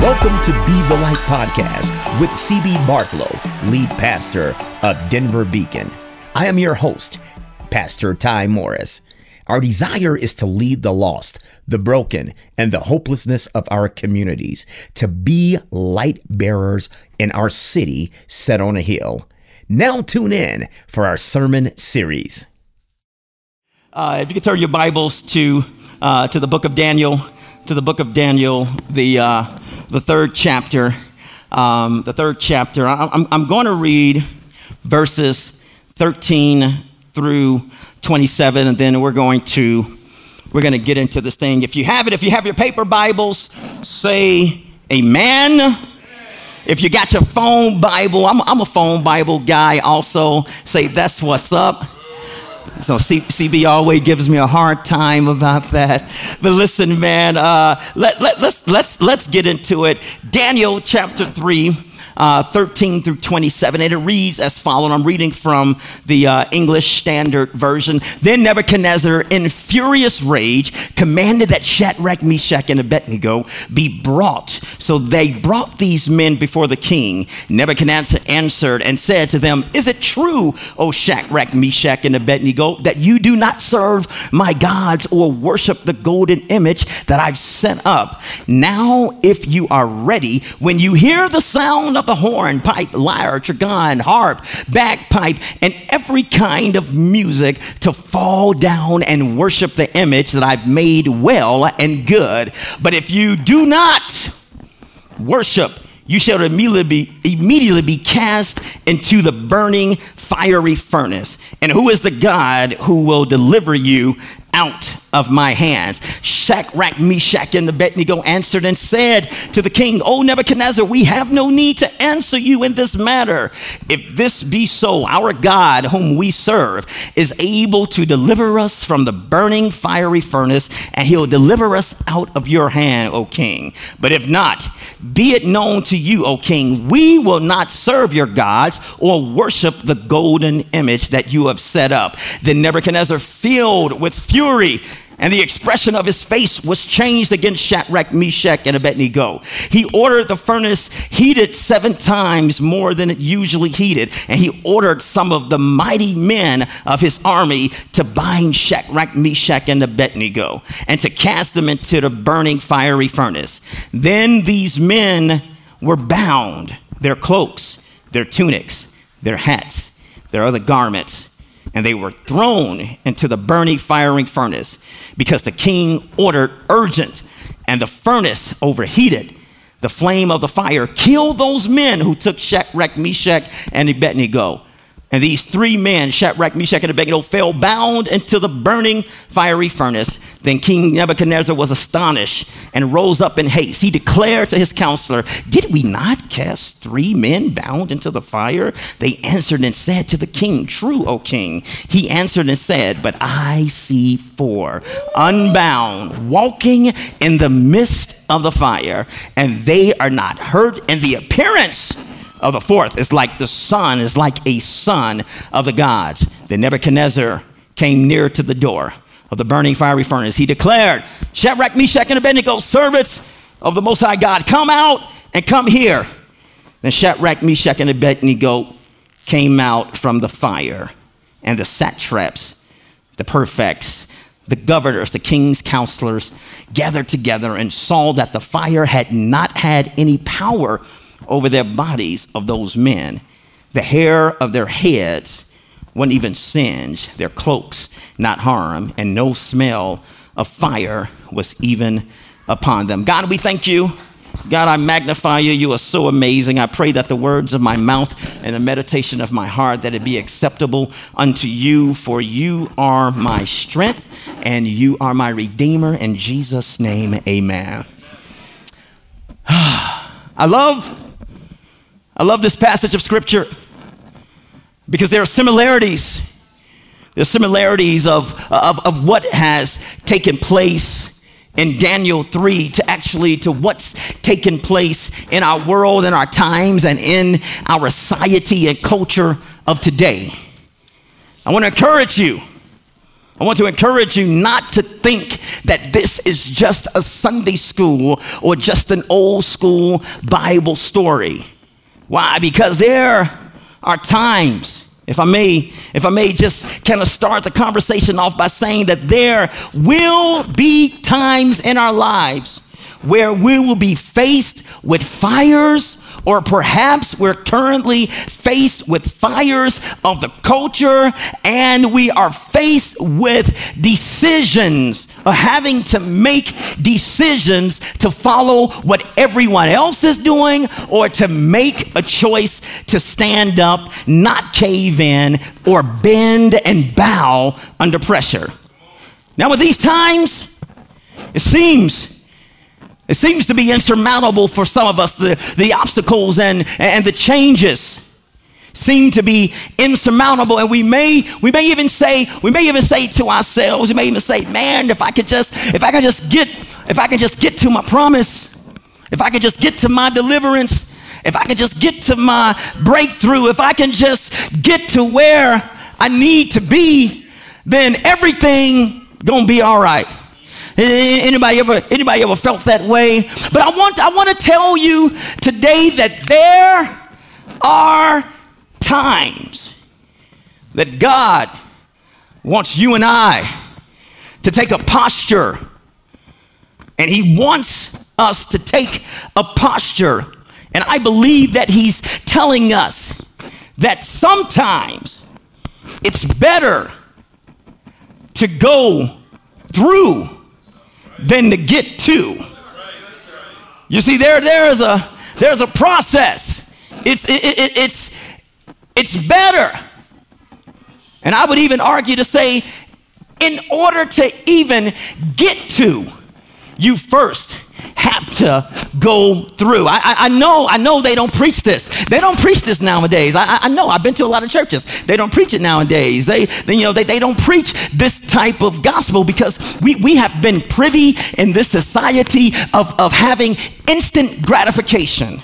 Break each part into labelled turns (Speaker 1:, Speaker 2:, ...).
Speaker 1: Welcome to Be the Light podcast with CB Barthlow, lead pastor of Denver Beacon. I am your host, Pastor Ty Morris. Our desire is to lead the lost, the broken, and the hopelessness of our communities to be light bearers in our city set on a hill. Now tune in for our sermon series.
Speaker 2: Uh, if you could turn your Bibles to uh, to the book of Daniel, to the book of Daniel, the uh, the third chapter, um, the third chapter. I'm, I'm going to read verses 13 through 27, and then we're going to we're going to get into this thing. If you have it, if you have your paper Bibles, say Amen. If you got your phone Bible, I'm, I'm a phone Bible guy also. Say that's what's up. So CB always gives me a hard time about that. But listen, man, uh, let, let, let's, let's, let's get into it. Daniel chapter 3 uh, 13 through 27. And it reads as follows. I'm reading from the uh, English Standard Version. Then Nebuchadnezzar, in furious rage, commanded that Shadrach, Meshach, and Abednego be brought. So they brought these men before the king. Nebuchadnezzar answered and said to them, Is it true, O Shadrach, Meshach, and Abednego, that you do not serve my gods or worship the golden image that I've set up? Now, if you are ready, when you hear the sound of the horn, pipe, lyre, trigon, harp, bagpipe, and every kind of music to fall down and worship the image that I've made well and good. But if you do not worship, you shall immediately be, immediately be cast into the burning fiery furnace. And who is the God who will deliver you out of my hands. Shadrach, Meshach, and the Abednego answered and said to the king, O Nebuchadnezzar, we have no need to answer you in this matter. If this be so, our God, whom we serve, is able to deliver us from the burning fiery furnace, and he'll deliver us out of your hand, O king. But if not, be it known to you, O king, we will not serve your gods or worship the golden image that you have set up. Then Nebuchadnezzar, filled with fury and the expression of his face was changed against Shadrach, Meshach, and Abednego. He ordered the furnace heated seven times more than it usually heated, and he ordered some of the mighty men of his army to bind Shadrach, Meshach, and Abednego and to cast them into the burning fiery furnace. Then these men were bound, their cloaks, their tunics, their hats, their other garments and they were thrown into the burning firing furnace because the king ordered urgent and the furnace overheated the flame of the fire killed those men who took Shadrach, Meshach, and Abednego. And these three men, Shadrach, Meshach, and Abednego, fell bound into the burning fiery furnace. Then King Nebuchadnezzar was astonished and rose up in haste. He declared to his counselor, Did we not cast three men bound into the fire? They answered and said to the king, True, O king. He answered and said, But I see four unbound, walking in the midst of the fire, and they are not hurt in the appearance of the fourth is like the son, is like a son of the gods. Then Nebuchadnezzar came near to the door of the burning fiery furnace. He declared, Shadrach, Meshach, and Abednego, servants of the Most High God, come out and come here. Then Shadrach, Meshach, and Abednego came out from the fire, and the satraps, the prefects, the governors, the king's counselors gathered together and saw that the fire had not had any power over their bodies of those men. The hair of their heads wouldn't even singe, their cloaks not harm, and no smell of fire was even upon them. God, we thank you. God, I magnify you. You are so amazing. I pray that the words of my mouth and the meditation of my heart that it be acceptable unto you, for you are my strength and you are my redeemer. In Jesus' name, amen. I love I love this passage of scripture because there are similarities. There are similarities of, of, of what has taken place in Daniel 3 to actually to what's taken place in our world in our times and in our society and culture of today. I want to encourage you. I want to encourage you not to think that this is just a Sunday school or just an old school Bible story. Why? Because there are times if I may, if I may just kind of start the conversation off by saying that there will be times in our lives where we will be faced with fires or perhaps we're currently faced with fires of the culture and we are faced with decisions, of having to make decisions to follow what everyone else is doing or to make a choice to stand up, not cave in, or bend and bow under pressure. Now, with these times, it seems it seems to be insurmountable for some of us. The, the obstacles and, and the changes seem to be insurmountable. And we may, we may even say, we may even say to ourselves, we may even say, man, if I could just, if I could just get, if I could just get to my promise, if I could just get to my deliverance, if I could just get to my breakthrough, if I can just get to where I need to be, then everything gonna be all right. Anybody ever, anybody ever felt that way? But I want, I want to tell you today that there are times that God wants you and I to take a posture, and He wants us to take a posture. And I believe that He's telling us that sometimes it's better to go through than to get to. You see, there, there is a there's a process. It's it, it, it's it's better. And I would even argue to say, in order to even get to, you first have to go through. I, I, I, know, I know they don't preach this. They don't preach this nowadays. I, I know. I've been to a lot of churches. They don't preach it nowadays. They, they you know, they, they don't preach this type of gospel because we, we have been privy in this society of, of having instant gratification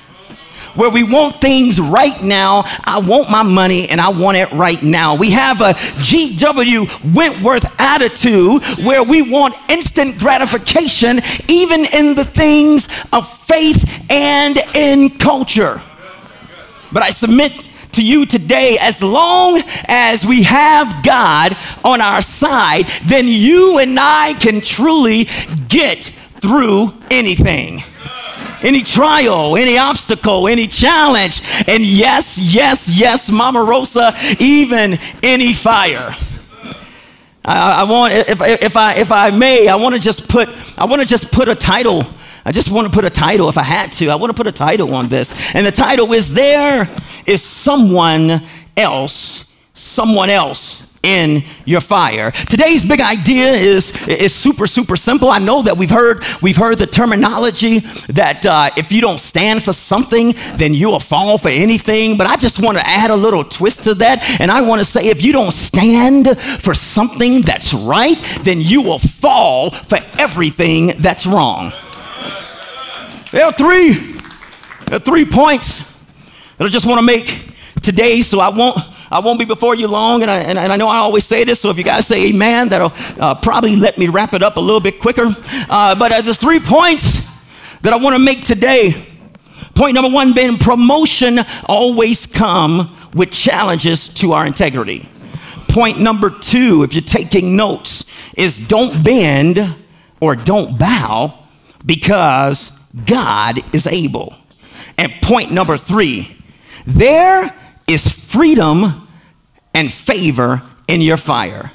Speaker 2: where we want things right now. I want my money and I want it right now. We have a G.W. Wentworth attitude where we want instant gratification, even in the things of faith and in culture. But I submit to you today, as long as we have God on our side, then you and I can truly get through anything any trial, any obstacle, any challenge, and yes, yes, yes, Mama Rosa, even any fire. I, I want, if, if, I, if I may, I want to just put, I want to just put a title. I just want to put a title if I had to. I want to put a title on this. And the title is There is Someone Else, Someone Else in your fire. Today's big idea is, is super, super simple. I know that we've heard, we've heard the terminology that uh, if you don't stand for something, then you will fall for anything. But I just want to add a little twist to that. And I want to say if you don't stand for something that's right, then you will fall for everything that's wrong. There are three, there are three points that I just want to make today, so I won't I won't be before you long, and I, and, and I know I always say this, so if you guys say amen, that'll uh, probably let me wrap it up a little bit quicker. Uh, but uh, there's three points that I want to make today. Point number one being promotion always come with challenges to our integrity. Point number two, if you're taking notes, is don't bend or don't bow because God is able. And point number three, there is freedom and favor in your fire.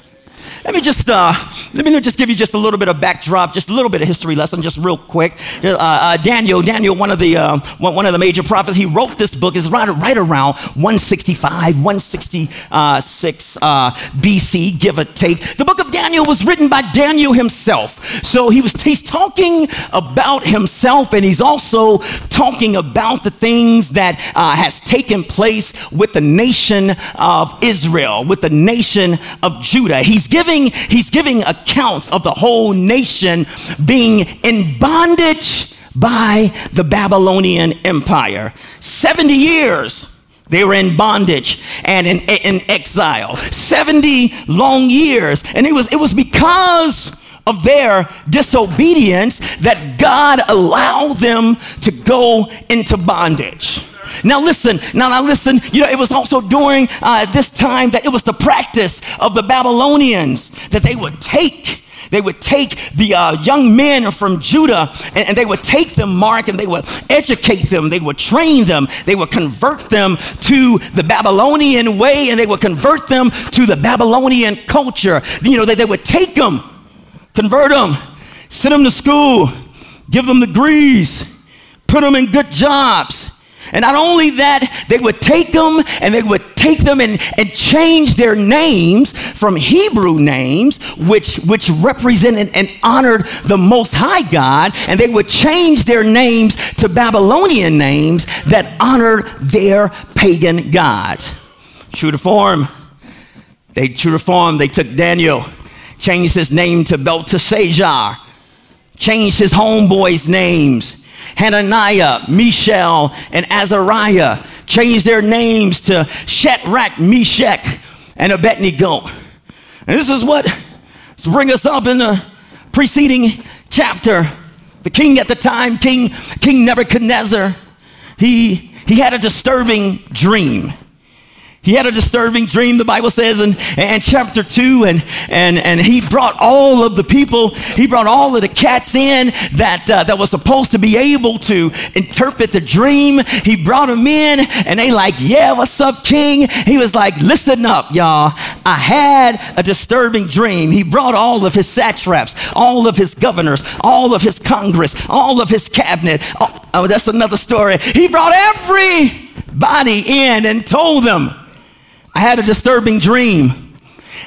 Speaker 2: Let me just uh, let me just give you just a little bit of backdrop, just a little bit of history lesson, just real quick. Uh, uh, Daniel, Daniel, one of the uh, one of the major prophets, he wrote this book. is right right around 165, 166 uh, BC, give or take. The book of Daniel was written by Daniel himself, so he was he's talking about himself, and he's also talking about the things that uh, has taken place with the nation of Israel, with the nation of Judah. He's given giving, he's giving accounts of the whole nation being in bondage by the Babylonian Empire. 70 years they were in bondage and in, in exile. 70 long years. And it was, it was because of their disobedience that God allowed them to go into bondage. Now listen, now, now listen, you know, it was also during uh, this time that it was the practice of the Babylonians that they would take they would take the uh, young men from Judah and, and, they would take them, Mark, and they would educate them. They would train them. They would convert them to the Babylonian way and they would convert them to the Babylonian culture. You know, they, they would take them, convert them, send them to school, give them degrees, put them in good jobs and not only that, they would take them and they would take them and, and change their names from Hebrew names, which, which represented and honored the Most High God, and they would change their names to Babylonian names that honored their pagan gods. True to form, they true to form, they took Daniel, changed his name to Belteshazzar, changed his homeboys' names Hananiah, Mishael, and Azariah changed their names to Shadrach, Meshach, and Abednego. And this is what to bring us up in the preceding chapter. The king at the time, King, King Nebuchadnezzar, he, he had a disturbing dream. He had a disturbing dream, the Bible says in, in chapter 2, and, and, and he brought all of the people, he brought all of the cats in that, uh, that was supposed to be able to interpret the dream. He brought them in, and they like, yeah, what's up, king? He was like, listen up, y'all. I had a disturbing dream. He brought all of his satraps, all of his governors, all of his congress, all of his cabinet. Oh, oh that's another story. He brought everybody in and told them, I had a disturbing dream,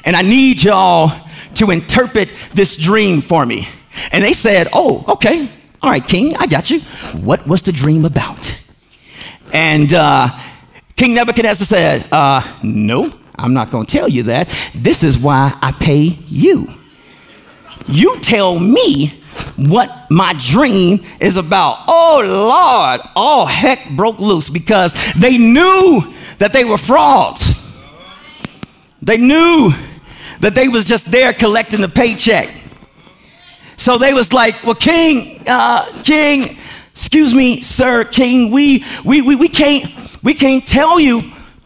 Speaker 2: and I need y'all to interpret this dream for me. And they said, Oh, okay. All right, King, I got you. What was the dream about? And uh, King Nebuchadnezzar said, uh, No, I'm not going to tell you that. This is why I pay you. You tell me what my dream is about. Oh, Lord, all heck broke loose because they knew that they were frauds. They knew that they was just there collecting the paycheck. So they was like, well, King, uh, King, excuse me, sir, King, we, we, we, we can't, we can't tell you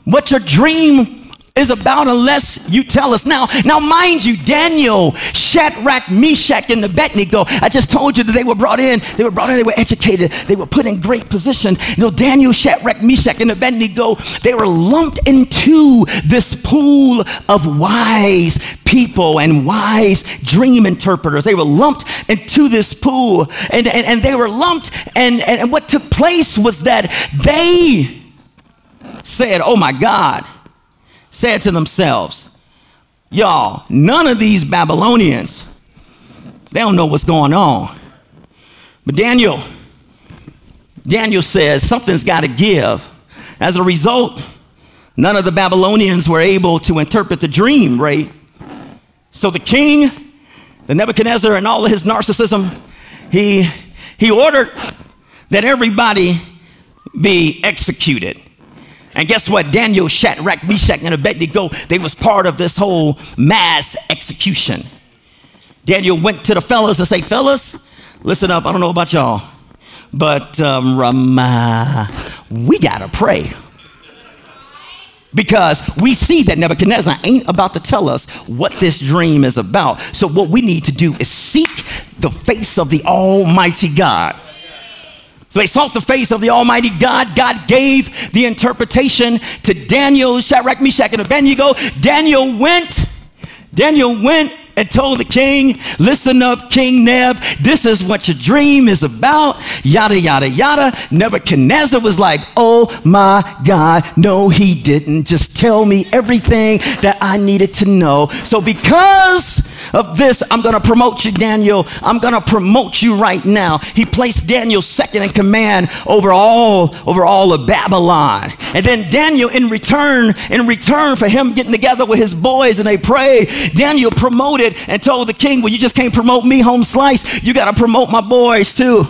Speaker 2: what your dream is about unless you tell us. Now, now mind you, Daniel, Shadrach, Meshach, and Abednego, I just told you that they were brought in, they were brought in, they were educated, they were put in great positions. You know, Daniel, Shadrach, Meshach, and Abednego, they were lumped into this pool of wise people and wise dream interpreters. They were lumped into this pool, and, and, and they were lumped, and, and what took place was that they said, Oh my God said to themselves, Y'all, none of these Babylonians, they don't know what's going on. But Daniel, Daniel says something's got to give. As a result, none of the Babylonians were able to interpret the dream, right? So the king, the Nebuchadnezzar, and all of his narcissism, he, he ordered that everybody be executed. And guess what? Daniel, Shadrach, Meshach, and Abednego, they was part of this whole mass execution. Daniel went to the fellas and say, fellas, listen up, I don't know about y'all, but um, uh, we gotta pray. Because we see that Nebuchadnezzar ain't about to tell us what this dream is about. So, what we need to do is seek the face of the Almighty God. So they sought the face of the Almighty God. God gave the interpretation to Daniel, Shadrach, Meshach, and Abednego. Daniel went. Daniel went and told the king, Listen up, King Neb, this is what your dream is about. Yada, yada, yada. Nebuchadnezzar was like, Oh my God, no, he didn't. Just tell me everything that I needed to know. So, because of this, I'm going to promote you, Daniel. I'm going to promote you right now. He placed Daniel second in command over all, over all of Babylon. And then Daniel, in return, in return for him getting together with his boys and they prayed, Daniel promoted and told the king, Well, you just can't promote me, home slice. You got to promote my boys too.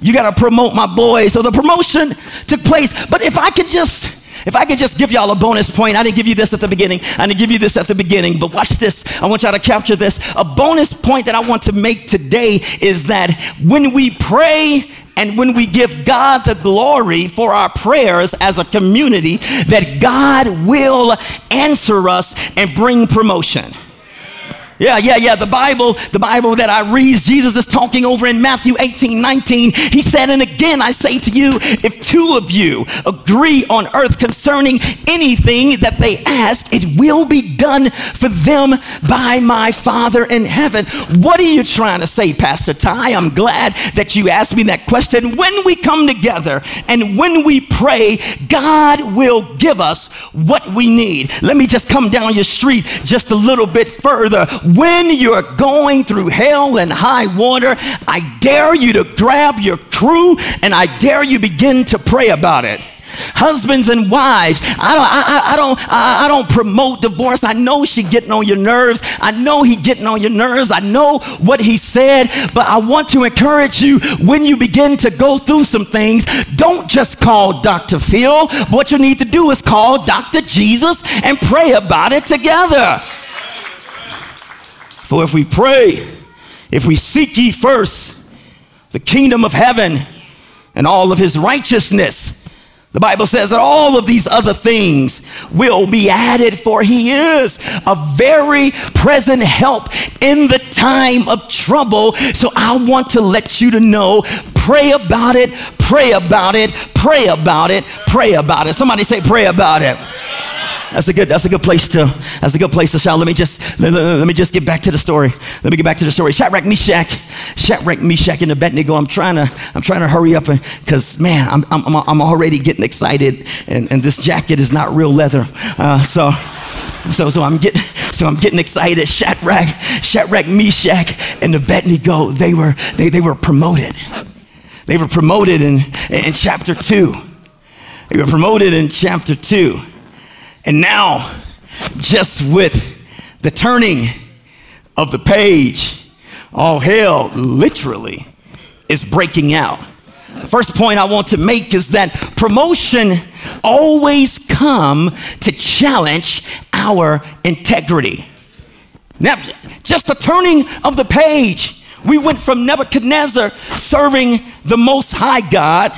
Speaker 2: You got to promote my boys. So the promotion took place. But if I could just If I could just give y'all a bonus point, I didn't give you this at the beginning. I didn't give you this at the beginning, but watch this. I want y'all to capture this. A bonus point that I want to make today is that when we pray and when we give God the glory for our prayers as a community, that God will answer us and bring promotion. Yeah, yeah, yeah. The Bible, the Bible that I read, Jesus is talking over in Matthew 18, 19. He said, And again I say to you, if two of you agree on earth concerning anything that they ask, it will be done for them by my Father in heaven. What are you trying to say, Pastor Ty? I'm glad that you asked me that question. When we come together and when we pray, God will give us what we need. Let me just come down your street just a little bit further when you're going through hell and high water, I dare you to grab your crew and I dare you begin to pray about it. Husbands and wives i don't i, I don't I, don't promote divorce. I know she getting on your nerves. I know he getting on your nerves. I know what he said but i want to encourage you when you begin to go through some things don't just call dr phil. What you need to do is call dr jesus and pray about it together for if we pray, if we seek ye first the kingdom of heaven and all of his righteousness, the Bible says that all of these other things will be added, for he is a very present help in the time of trouble. So I want to let you to know pray about it, pray about it, pray about it, pray about it. Somebody say, pray about it. That's a good. That's a good place to. That's a good place to shout. Let me just. Let, let, let me just get back to the story. Let me get back to the story. Shadrach, Meshach, Shadrach, Meshach, and Abednego. I'm trying to. I'm trying to hurry up because man, I'm, I'm I'm already getting excited, and and this jacket is not real leather. Uh, so. So, so I'm getting, so I'm getting excited. Shadrach, Shadrach, Meshach, and Abednego, they were, they, they were promoted. They were promoted in, in chapter two. They were promoted in chapter two. And now, just with the turning of the page, all hell literally is breaking out. The first point I want to make is that promotion always come to challenge our integrity. Now, just the turning of the page, we went from Nebuchadnezzar serving the most high God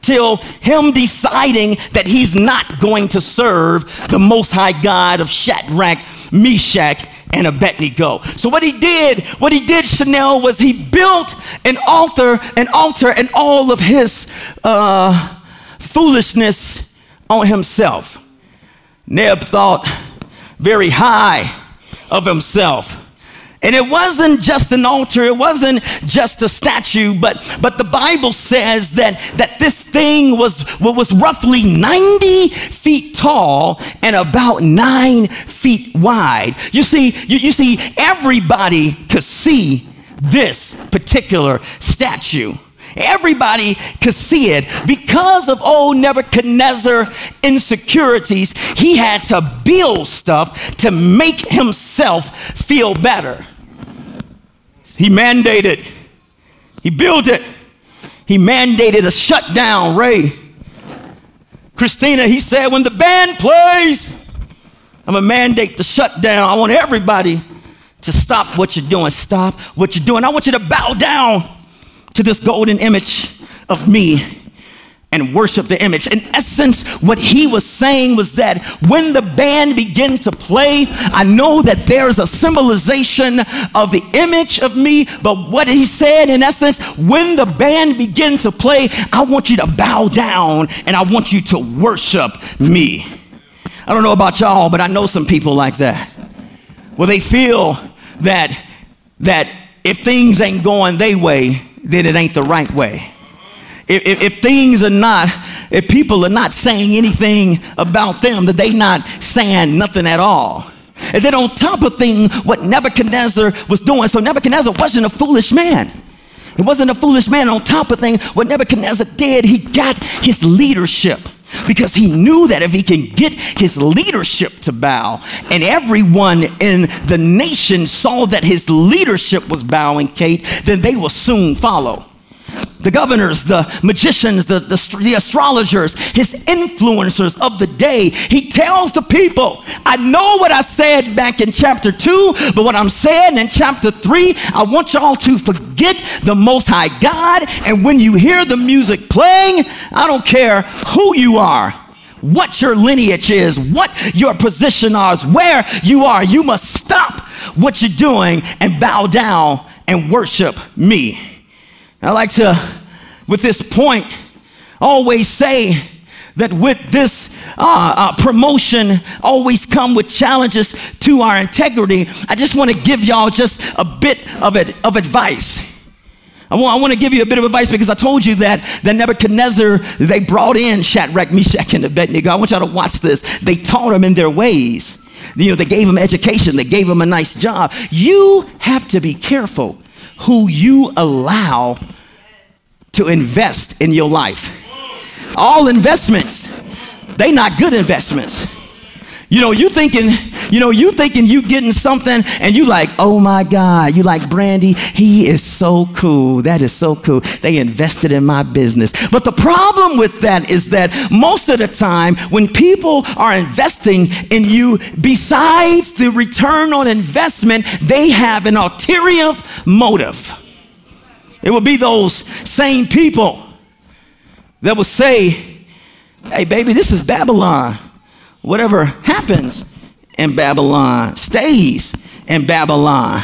Speaker 2: till him deciding that he's not going to serve the most high God of Shadrach, Meshach, and Abednego. So what he did, what he did, Chanel, was he built an altar, an altar, and all of his uh, foolishness on himself. Neb thought very high of himself. And it wasn't just an altar, it wasn't just a statue, but, but the Bible says that, that this thing was, was roughly 90 feet tall and about nine feet wide. You see, you, you see, everybody could see this particular statue. Everybody could see it. Because of old Nebuchadnezzar insecurities, he had to build stuff to make himself feel better. He mandated, he built it, he mandated a shutdown, Ray. Christina, he said, when the band plays, I'm gonna mandate the shutdown. I want everybody to stop what you're doing. Stop what you're doing. I want you to bow down to this golden image of me and worship the image. In essence, what he was saying was that when the band begins to play, I know that there's a symbolization of the image of me, but what he said in essence, when the band begins to play, I want you to bow down and I want you to worship me. I don't know about y'all, but I know some people like that. Well, they feel that that if things ain't going their way, then it ain't the right way. If, if, if, things are not, if people are not saying anything about them, that they not saying nothing at all. And then on top of thing, what Nebuchadnezzar was doing, so Nebuchadnezzar wasn't a foolish man. It wasn't a foolish man. On top of thing, what Nebuchadnezzar did, he got his leadership because he knew that if he can get his leadership to bow and everyone in the nation saw that his leadership was bowing, Kate, then they will soon follow. The governors, the magicians, the, the, the, astrologers, his influencers of the day. He tells the people, I know what I said back in chapter 2, but what I'm saying in chapter 3, I want y'all to forget the Most High God. And when you hear the music playing, I don't care who you are what your lineage is, what your position is, where you are. You must stop what you're doing and bow down and worship me. I like to, with this point, always say that with this uh, uh, promotion always come with challenges to our integrity. I just want to give y'all just a bit of, of advice. I want, I want to give you a bit of advice because I told you that, that Nebuchadnezzar, they brought in Shadrach, Meshach, and Abednego. I want y'all to watch this. They taught them in their ways. You know, they gave them education, they gave them a nice job. You have to be careful who you allow to invest in your life. All investments, they not good investments. You know, you thinking, you know, you thinking you getting something and you like, oh my God, you like Brandy, he is so cool. That is so cool. They invested in my business. But the problem with that is that most of the time when people are investing in you, besides the return on investment, they have an ulterior motive. It will be those same people that will say, hey, baby, this is Babylon whatever happens in Babylon stays in Babylon.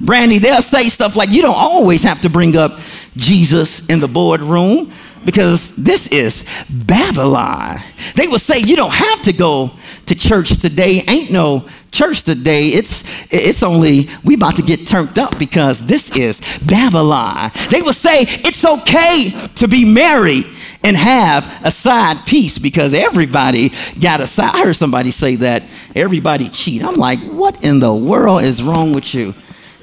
Speaker 2: Brandy, they'll say stuff like, you don't always have to bring up Jesus in the boardroom because this is Babylon. They will say, you don't have to go to church today. Ain't no church today. It's, it's only, we about to get turned up because this is Babylon. They will say, it's okay to be married and have a side piece because everybody got a side. I heard somebody say that everybody cheat. I'm like, what in the world is wrong with you?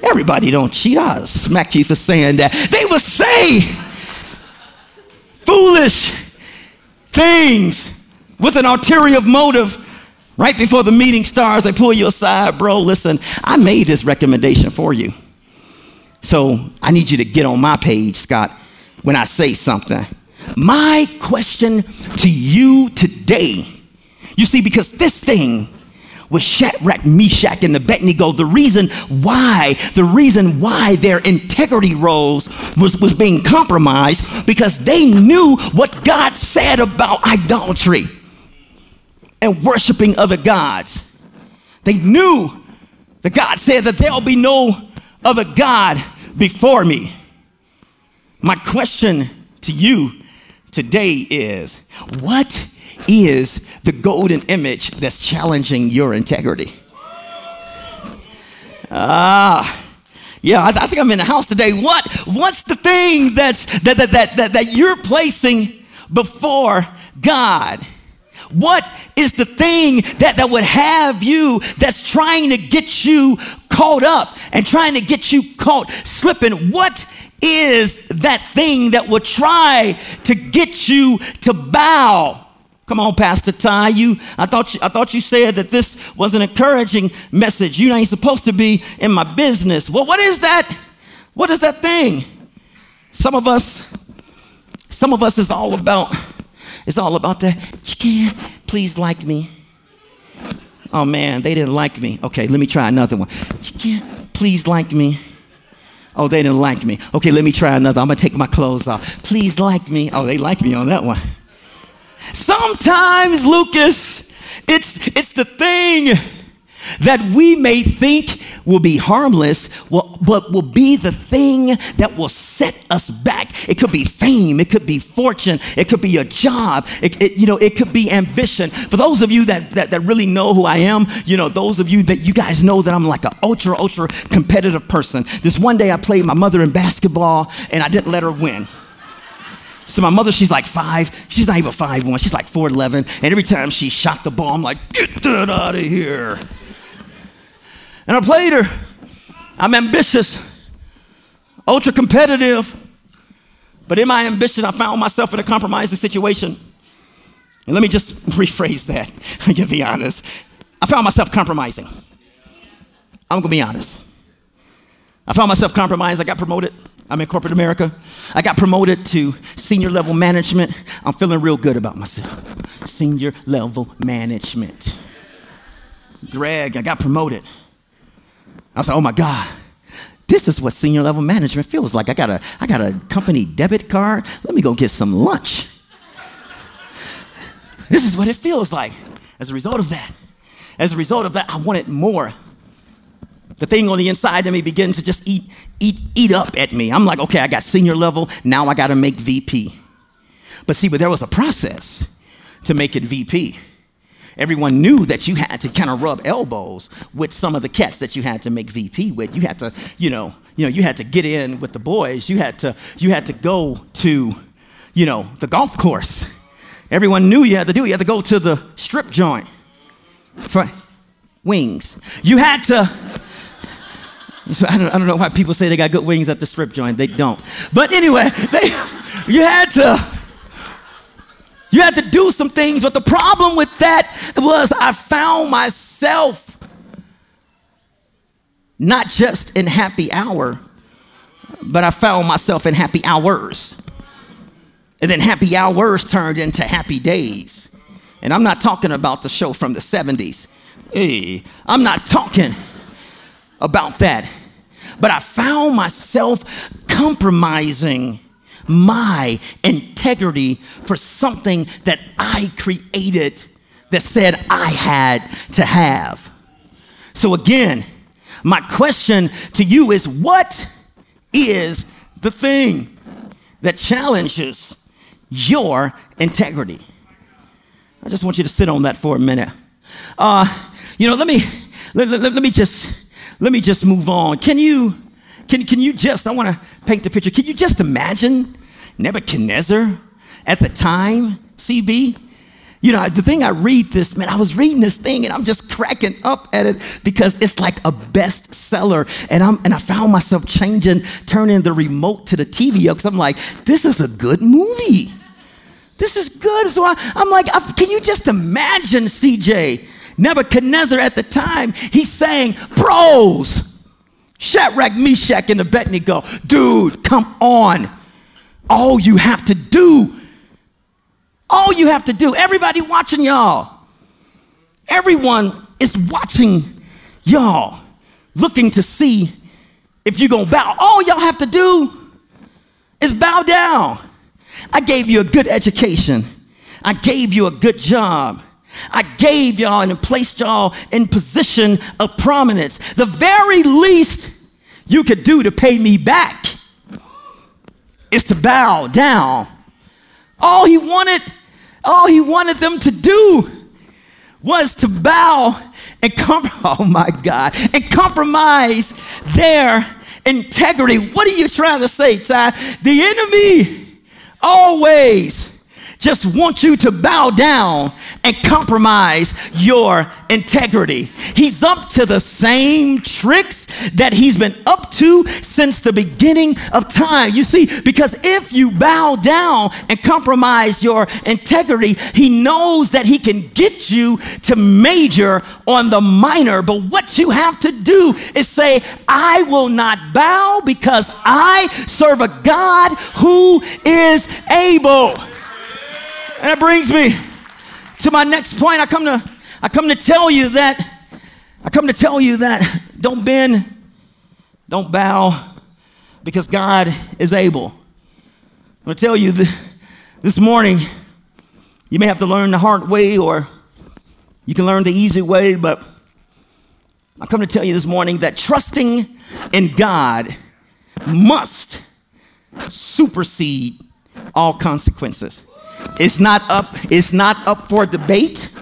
Speaker 2: Everybody don't cheat. I'll smack you for saying that. They will say foolish things with an ulterior motive. Right before the meeting starts, they pull you aside, bro. Listen, I made this recommendation for you. So I need you to get on my page, Scott, when I say something. My question to you today, you see, because this thing was Shadrach, Meshach, and the Abednego, the reason why, the reason why their integrity rose was, was being compromised because they knew what God said about idolatry and worshiping other gods. They knew that God said that there'll be no other God before me. My question to you today is what is the golden image that's challenging your integrity? Ah. Yeah, I, th- I, think I'm in the house today. What, what's the thing that's, that, that, that, that, that you're placing before God? What is the thing that, that would have you that's trying to get you caught up and trying to get you caught slipping? What is that thing that will try to get you to bow. Come on, Pastor Ty. You, I thought you, I thought you said that this was an encouraging message. You ain't supposed to be in my business. Well, what is that? What is that thing? Some of us, some of us is all about, it's all about that. You can't please like me. Oh man, they didn't like me. Okay, let me try another one. You can't please like me. Oh, they didn't like me. Okay, let me try another. I'm gonna take my clothes off. Please like me. Oh, they like me on that one. Sometimes, Lucas, it's it's the thing that we may think will be harmless, but will be the thing that will set us back. It could be fame, it could be fortune, it could be a job, it, it, you know, it could be ambition. For those of you that, that, that really know who I am, you know, those of you that you guys know that I'm like an ultra, ultra competitive person. This one day I played my mother in basketball and I didn't let her win. So my mother, she's like five. She's not even five one. She's like four eleven. And every time she shot the ball, I'm like, get that out of here. And I played her. I'm ambitious, ultra competitive. But in my ambition, I found myself in a compromising situation. And let me just rephrase that. I'm be honest. I found myself compromising. I'm gonna be honest. I found myself compromised. I got promoted I'm in corporate America. I got promoted to senior level management. I'm feeling real good about myself. Senior level management. Greg, I got promoted. I was like, oh my God, this is what senior level management feels like. I got a, I got a company debit card. Let me go get some lunch. this is what it feels like. As a result of that, as a result of that, I wanted more. The thing on the inside of me began to just eat, eat, eat up at me. I'm like, okay, I got senior level. Now I got to make VP. But see, but there was a process to make it VP everyone knew that you had to kind of rub elbows with some of the cats that you had to make VP with. You had to, you know, you know, you had to get in with the boys. You had to, you had to go to, you know, the golf course. Everyone knew you had to do. You had to go to the strip joint for wings. You had to. So I don't, I don't know why people say they got good wings at the strip joint. They don't. But anyway, they, you had to you had to do some things, but the problem with that was I found myself not just in happy hour, but I found myself in happy hours. And then happy hours turned into happy days. And I'm not talking about the show from the 70s. Hey, I'm not talking about that. But I found myself compromising my integrity for something that I created that said I had to have. So, again, my question to you is what is the thing that challenges your integrity? I just want you to sit on that for a minute. Uh, you know, let me let, let, let me just let me just move on. Can you can, can you just, I want to paint the picture. Can you just imagine Nebuchadnezzar at the time, CB? You know, the thing I read this, man, I was reading this thing and I'm just cracking up at it because it's like a bestseller. And I'm and I found myself changing, turning the remote to the TV because I'm like, this is a good movie. This is good. So I, am like, can you just imagine CJ? Nebuchadnezzar at the time, he's saying, bros, Shadrach, Meshach, and Abednego, dude, come on. All you have to do, all you have to do, everybody watching y'all, everyone is watching y'all, looking to see if you're gonna bow. All y'all have to do is bow down. I gave you a good education, I gave you a good job. I gave y'all and placed y'all in position of prominence. The very least you could do to pay me back is to bow down. All he wanted, all he wanted them to do was to bow and com- oh my God, and compromise their integrity. What are you trying to say, Ty? The enemy always just want you to bow down and compromise your integrity. He's up to the same tricks that he's been up to since the beginning of time. You see, because if you bow down and compromise your integrity, he knows that he can get you to major on the minor. But what you have to do is say, I will not bow because I serve a God who is able. And it brings me to my next point. I come to I come to tell you that I come to tell you that don't bend, don't bow, because God is able. I'm going to tell you that this morning, you may have to learn the hard way or you can learn the easy way, but I come to tell you this morning that trusting in God must supersede all consequences. It's not up, it's not up for debate.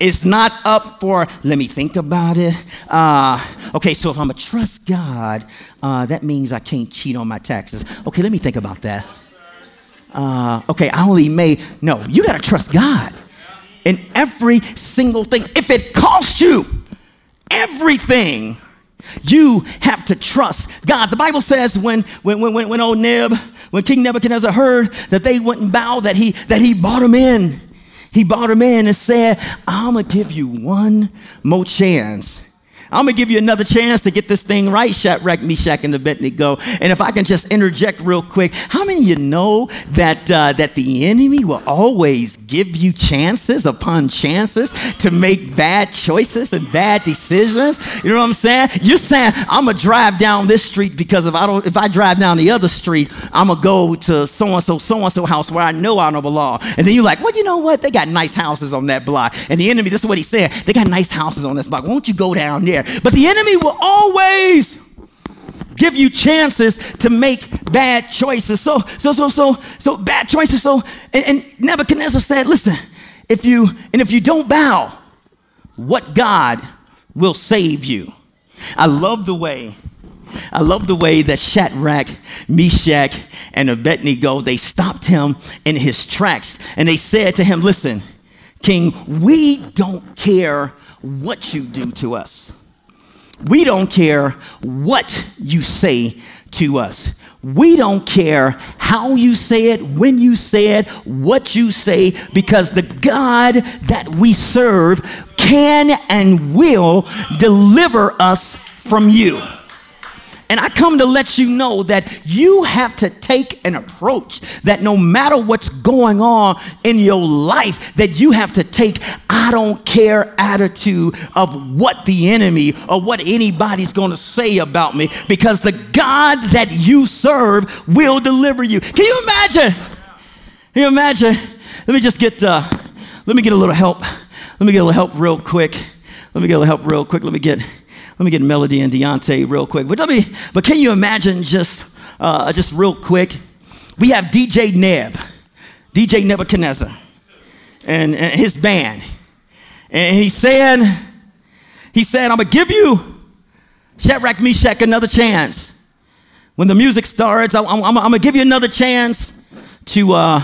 Speaker 2: It's not up for, let me think about it. Uh, okay, so if I'm a trust God, uh, that means I can't cheat on my taxes. Okay, let me think about that. Uh, okay, I only may, no, you gotta trust God in every single thing. If it costs you everything, you have to trust God. The Bible says when, when, when, when old Neb, when King Nebuchadnezzar heard that they wouldn't bow, that he, that he bought them in. He bought them in and said, I'm going to give you one more chance. I'm gonna give you another chance to get this thing right, Shadrach, Meshach, and Abednego. And if I can just interject real quick, how many of you know that uh, that the enemy will always give you chances upon chances to make bad choices and bad decisions? You know what I'm saying? You're saying I'm gonna drive down this street because if I don't, if I drive down the other street, I'm gonna go to so and so, so and so house where I know I know the law. And then you're like, well, you know what? They got nice houses on that block. And the enemy, this is what he said. They got nice houses on this block. Won't you go down there? But the enemy will always give you chances to make bad choices. So, so, so, so, so bad choices. So, and, and Nebuchadnezzar said, listen, if you, and if you don't bow, what God will save you? I love the way I love the way that Shadrach, Meshach, and Abednego, they stopped him in his tracks and they said to him, Listen, King, we don't care what you do to us. We don't care what you say to us. We don't care how you say it, when you say it, what you say, because the God that we serve can and will deliver us from you. And I come to let you know that you have to take an approach that no matter what's going on in your life, that you have to take I don't care attitude of what the enemy or what anybody's going to say about me because the God that you serve will deliver you. Can you imagine? Can you imagine? Let me just get uh, let me get a little help. Let me get a little help real quick. Let me get a little help real quick. Let me get let me get Melody and Deontay real quick. But let me, but can you imagine just, uh, just real quick? We have DJ Neb, DJ Nebuchadnezzar, and, and his band. And he said, he said, I'm gonna give you Shadrach, Meshach another chance. When the music starts, I'm, I'm, I'm gonna give you another chance to, uh,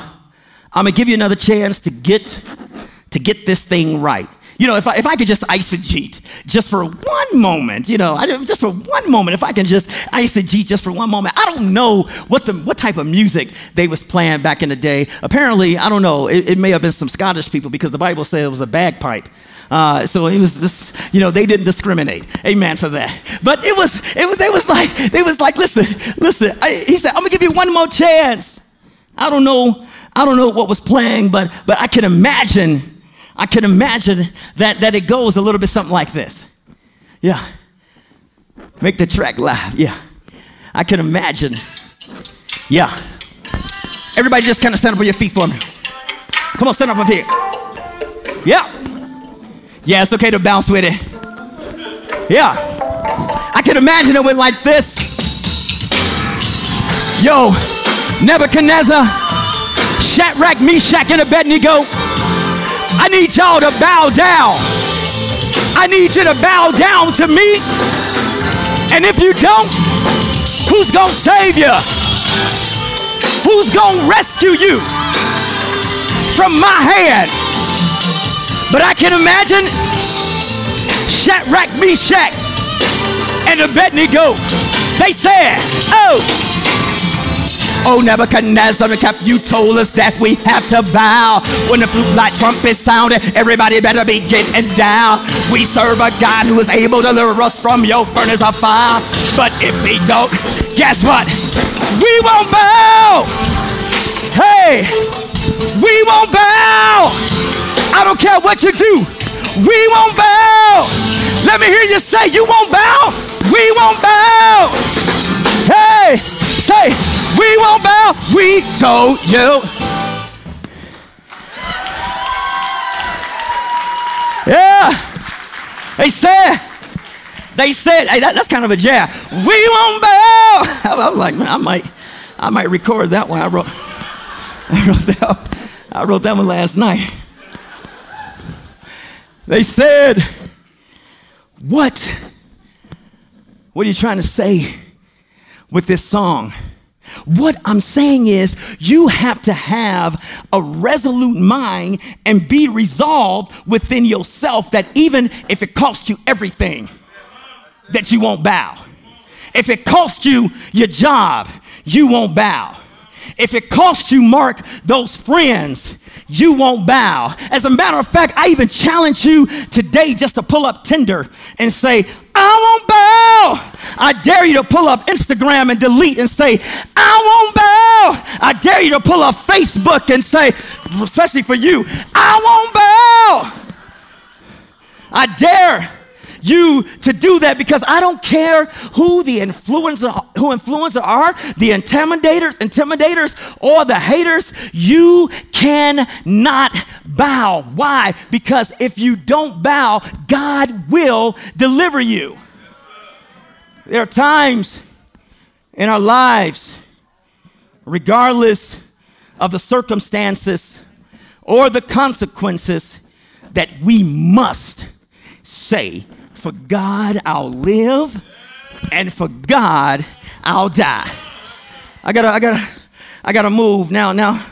Speaker 2: I'm gonna give you another chance to get, to get this thing right you know, if I, if I could just eisegete just for one moment, you know, just for one moment, if I can just eisegete just for one moment, I don't know what the what type of music they was playing back in the day. Apparently, I don't know. It, it may have been some Scottish people because the Bible said it was a bagpipe. Uh, so it was this, you know, they didn't discriminate. Amen for that. But it was, it was, they was like, they was like, listen, listen. I, he said, I'm gonna give you one more chance. I don't know, I don't know what was playing, but but I can imagine I can imagine that, that it goes a little bit something like this. Yeah. Make the track live. Yeah. I can imagine. Yeah. Everybody just kind of stand up on your feet for me. Come on, stand up up here. Yeah. Yeah, it's okay to bounce with it. Yeah. I can imagine it went like this. Yo, Nebuchadnezzar, Shadrach, Meshach, and Abednego. I need y'all to bow down. I need you to bow down to me. And if you don't, who's going to save you? Who's going to rescue you from my hand? But I can imagine Shadrach, Meshach, and Abednego. They said, Oh, Oh, Nebuchadnezzar, the you told us that we have to bow. When the flute like trumpet sounded, everybody better be getting down. We serve a God who is able to deliver us from your furnace of fire. But if he don't, guess what? We won't bow. Hey, we won't bow. I don't care what you do. We won't bow. Let me hear you say, You won't bow. We won't bow. Hey, say, we won't bow. We told you. Yeah. They said, they said, hey, that, that's kind of a jab. We won't bow. I was like, man, I might, I might record that one. I wrote, I wrote that, I wrote that one last night. They said, what? What are you trying to say with this song? What I'm saying is, you have to have a resolute mind and be resolved within yourself that even if it costs you everything, that you won't bow. If it costs you your job, you won't bow. If it costs you, Mark, those friends, you won't bow. As a matter of fact, I even challenge you today just to pull up Tinder and say, I won't bow. I dare you to pull up Instagram and delete and say, I won't bow. I dare you to pull up Facebook and say, especially for you, I won't bow. I dare you to do that because I don't care who the influencer who influencer are, the intimidators, intimidators, or the haters. You cannot bow. Why? Because if you don't bow, God will deliver you. There are times in our lives, regardless of the circumstances or the consequences, that we must say for God, I'll live, and for God, I'll die. I gotta, I gotta, I gotta move now. Now,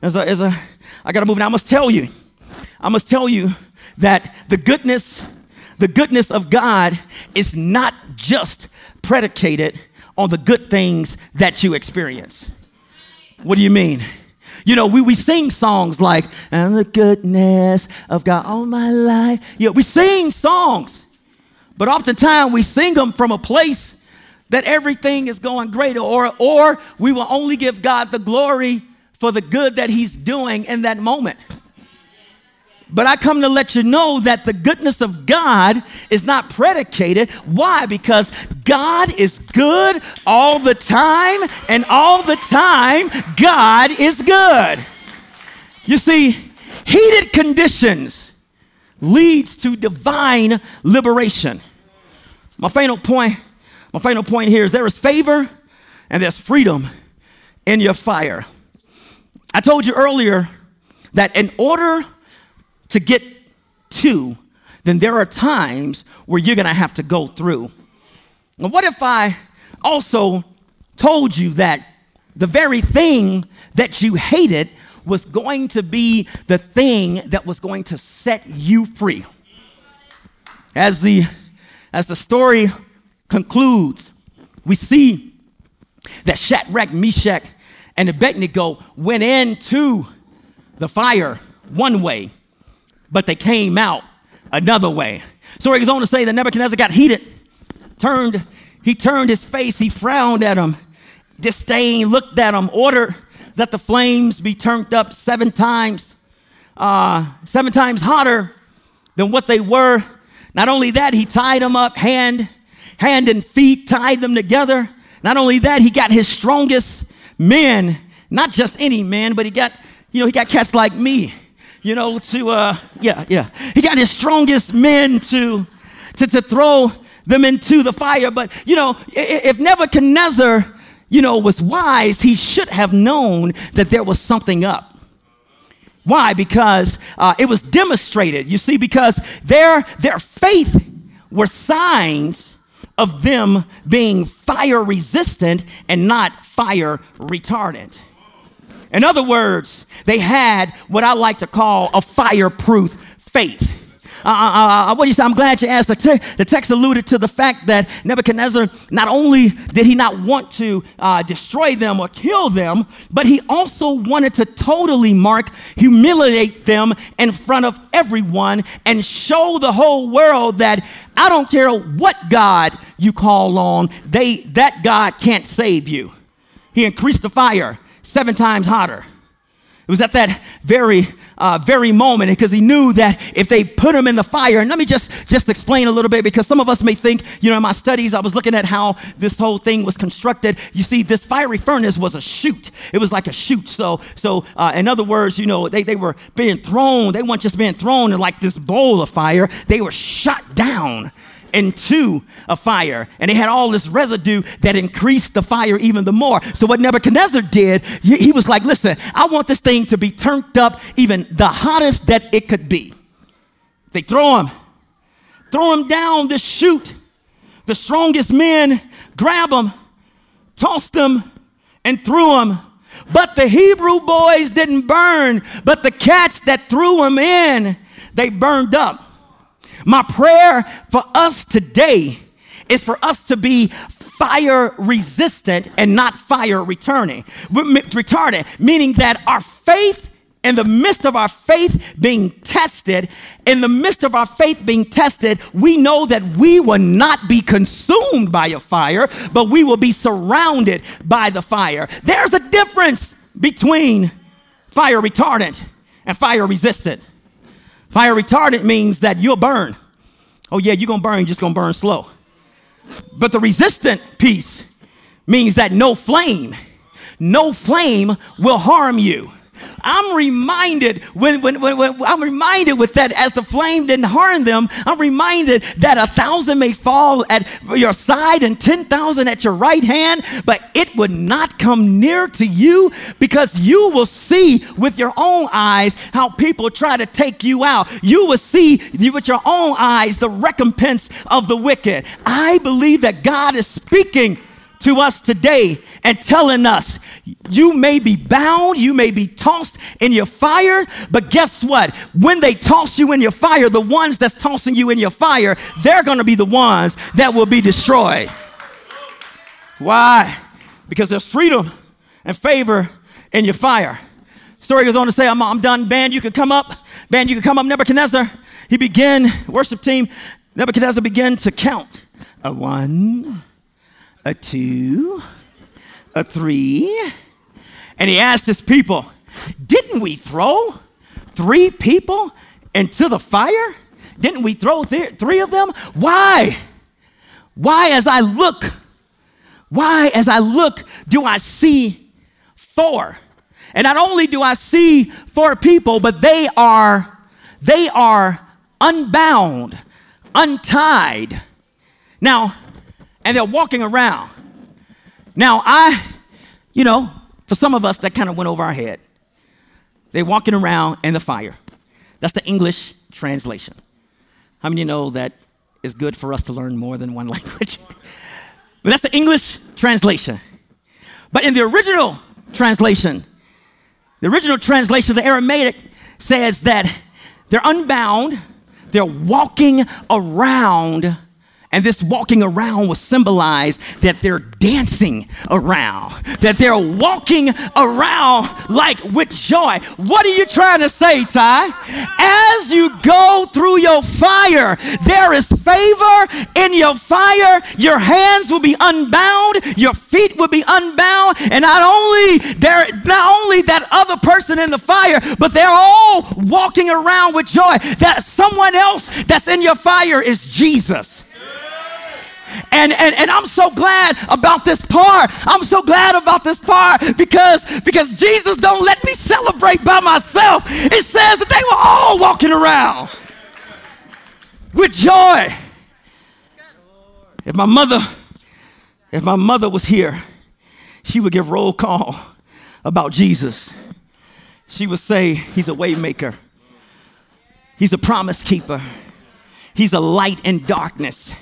Speaker 2: as a, as a, I gotta move now. I must tell you, I must tell you that the goodness, the goodness of God is not just predicated on the good things that you experience. What do you mean? You know, we, we sing songs like, and the goodness of God all my life. Yeah, we sing songs. But oftentimes we sing them from a place that everything is going great, or, or we will only give God the glory for the good that He's doing in that moment. But I come to let you know that the goodness of God is not predicated. Why? Because God is good all the time, and all the time, God is good. You see, heated conditions leads to divine liberation. My final point, my final point here is there is favor and there's freedom in your fire. I told you earlier that in order to get to, then there are times where you're gonna have to go through. Now, what if I also told you that the very thing that you hated was going to be the thing that was going to set you free. As the, as the story concludes, we see that Shadrach, Meshach, and Abednego went into the fire one way, but they came out another way. So he goes on to say that Nebuchadnezzar got heated, turned, he turned his face, he frowned at him, disdain, looked at him, ordered that the flames be turned up seven times, uh, seven times hotter than what they were. Not only that, he tied them up hand, hand and feet, tied them together. Not only that, he got his strongest men, not just any men, but he got, you know, he got cats like me, you know, to, uh, yeah, yeah. He got his strongest men to, to, to throw them into the fire. But, you know, if Nebuchadnezzar you know, was wise, he should have known that there was something up. Why? Because uh, it was demonstrated. You see, because their, their faith were signs of them being fire resistant and not fire retardant. In other words, they had what I like to call a fireproof faith. Uh, uh, uh, uh, what do you say? I'm glad you asked. The, te- the, text alluded to the fact that Nebuchadnezzar not only did he not want to uh, destroy them or kill them, but he also wanted to totally mark, humiliate them in front of everyone and show the whole world that I don't care what God you call on, they that God can't save you. He increased the fire seven times hotter. Was at that very, uh, very moment because he knew that if they put him in the fire, and let me just, just explain a little bit because some of us may think, you know, in my studies, I was looking at how this whole thing was constructed. You see, this fiery furnace was a chute. It was like a chute. So, so uh, in other words, you know, they, they were being thrown. They weren't just being thrown in like this bowl of fire. They were shot down into a fire. And they had all this residue that increased the fire even the more. So, what Nebuchadnezzar did, he was like, listen, I want this thing to be turned up even the hottest that it could be. They throw him, throw him down the chute. The strongest men grab him, tossed him, and threw him. But the Hebrew boys didn't burn, but the cats that threw him in, they burned up. My prayer for us today is for us to be fire resistant and not fire returning, retarded, meaning that our faith in the midst of our faith being tested, in the midst of our faith being tested, we know that we will not be consumed by a fire, but we will be surrounded by the fire. There's a difference between fire retardant and fire resistant. Fire retardant means that you'll burn. Oh, yeah, you're gonna burn, you're just gonna burn slow. But the resistant piece means that no flame, no flame will harm you. I'm reminded when, when, when, when, I'm reminded with that as the flame didn't harm them, I'm reminded that a thousand may fall at your side and 10,000 at your right hand, but it would not come near to you because you will see with your own eyes how people try to take you out. You will see with your own eyes the recompense of the wicked. I believe that God is speaking to us today and telling us you may be bound, you may be tossed in your fire, but guess what? When they toss you in your fire, the ones that's tossing you in your fire, they're to be the ones that will be destroyed. Why? Because there's freedom and favor in your fire. Story goes on to say, I'm, I'm done. Band, you can come up. Band, you can come up. Nebuchadnezzar, he began, worship team, Nebuchadnezzar began to count. A one, a two, a three. And he asked his people, Didn't we throw three people into the fire? Didn't we throw th- three of them? Why? Why, as I look, why, as I look, do I see four? And not only do I see four people, but they are, they are unbound, untied. Now, and they're walking around. Now, I, you know, for some of us, that kind of went over our head. They're walking around in the fire. That's the English translation. How many you know that it's good for us to learn more than one language? but that's the English translation. But in the original translation, the original translation, the Aramaic, says that they're unbound, they're walking around and this walking around will symbolize that they're dancing around, that they're walking around like with joy. What are you trying to say, Ty? As you go through your fire, there is favor in your fire. Your hands will be unbound, your feet will be unbound, and not only there, not only that other person in the fire, but they're all walking around with joy. That someone else that's in your fire is Jesus. And, and, and I'm so glad about this part. I'm so glad about this part because, because Jesus don't let me celebrate by myself. It says that they were all walking around with joy. If my mother, if my mother was here, she would give roll call about Jesus. She would say, He's a waymaker. He's a promise keeper. He's a light in darkness.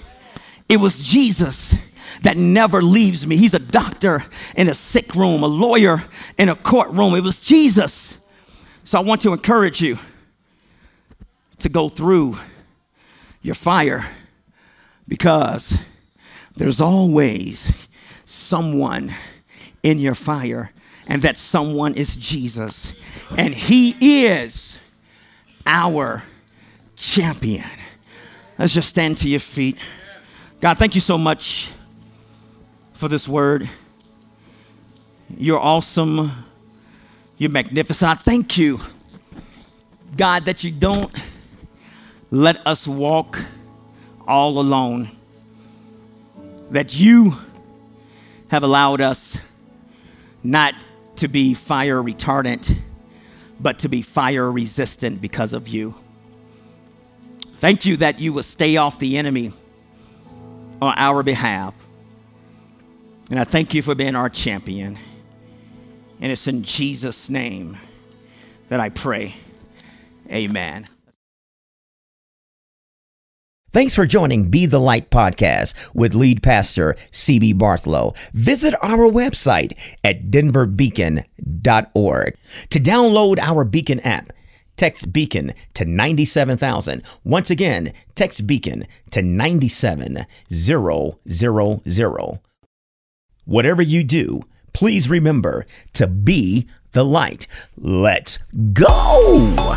Speaker 2: It was Jesus that never leaves me. He's a doctor in a sick room, a lawyer in a courtroom. It was Jesus. So I want to encourage you to go through your fire because there's always someone in your fire, and that someone is Jesus, and He is our champion. Let's just stand to your feet. God, thank you so much for this word. You're awesome. You're magnificent. I thank you, God, that you don't let us walk all alone, that you have allowed us not to be fire retardant, but to be fire resistant because of you. Thank you that you will stay off the enemy on our behalf. And I thank you for being our champion. And it's in Jesus' name that I pray. Amen.
Speaker 1: Thanks for joining Be the Light podcast with lead pastor CB Bartholow. Visit our website at denverbeacon.org to download our Beacon app Text Beacon to 97,000. Once again, text Beacon to 97000. whatever you do, please remember to be the light. Let's go!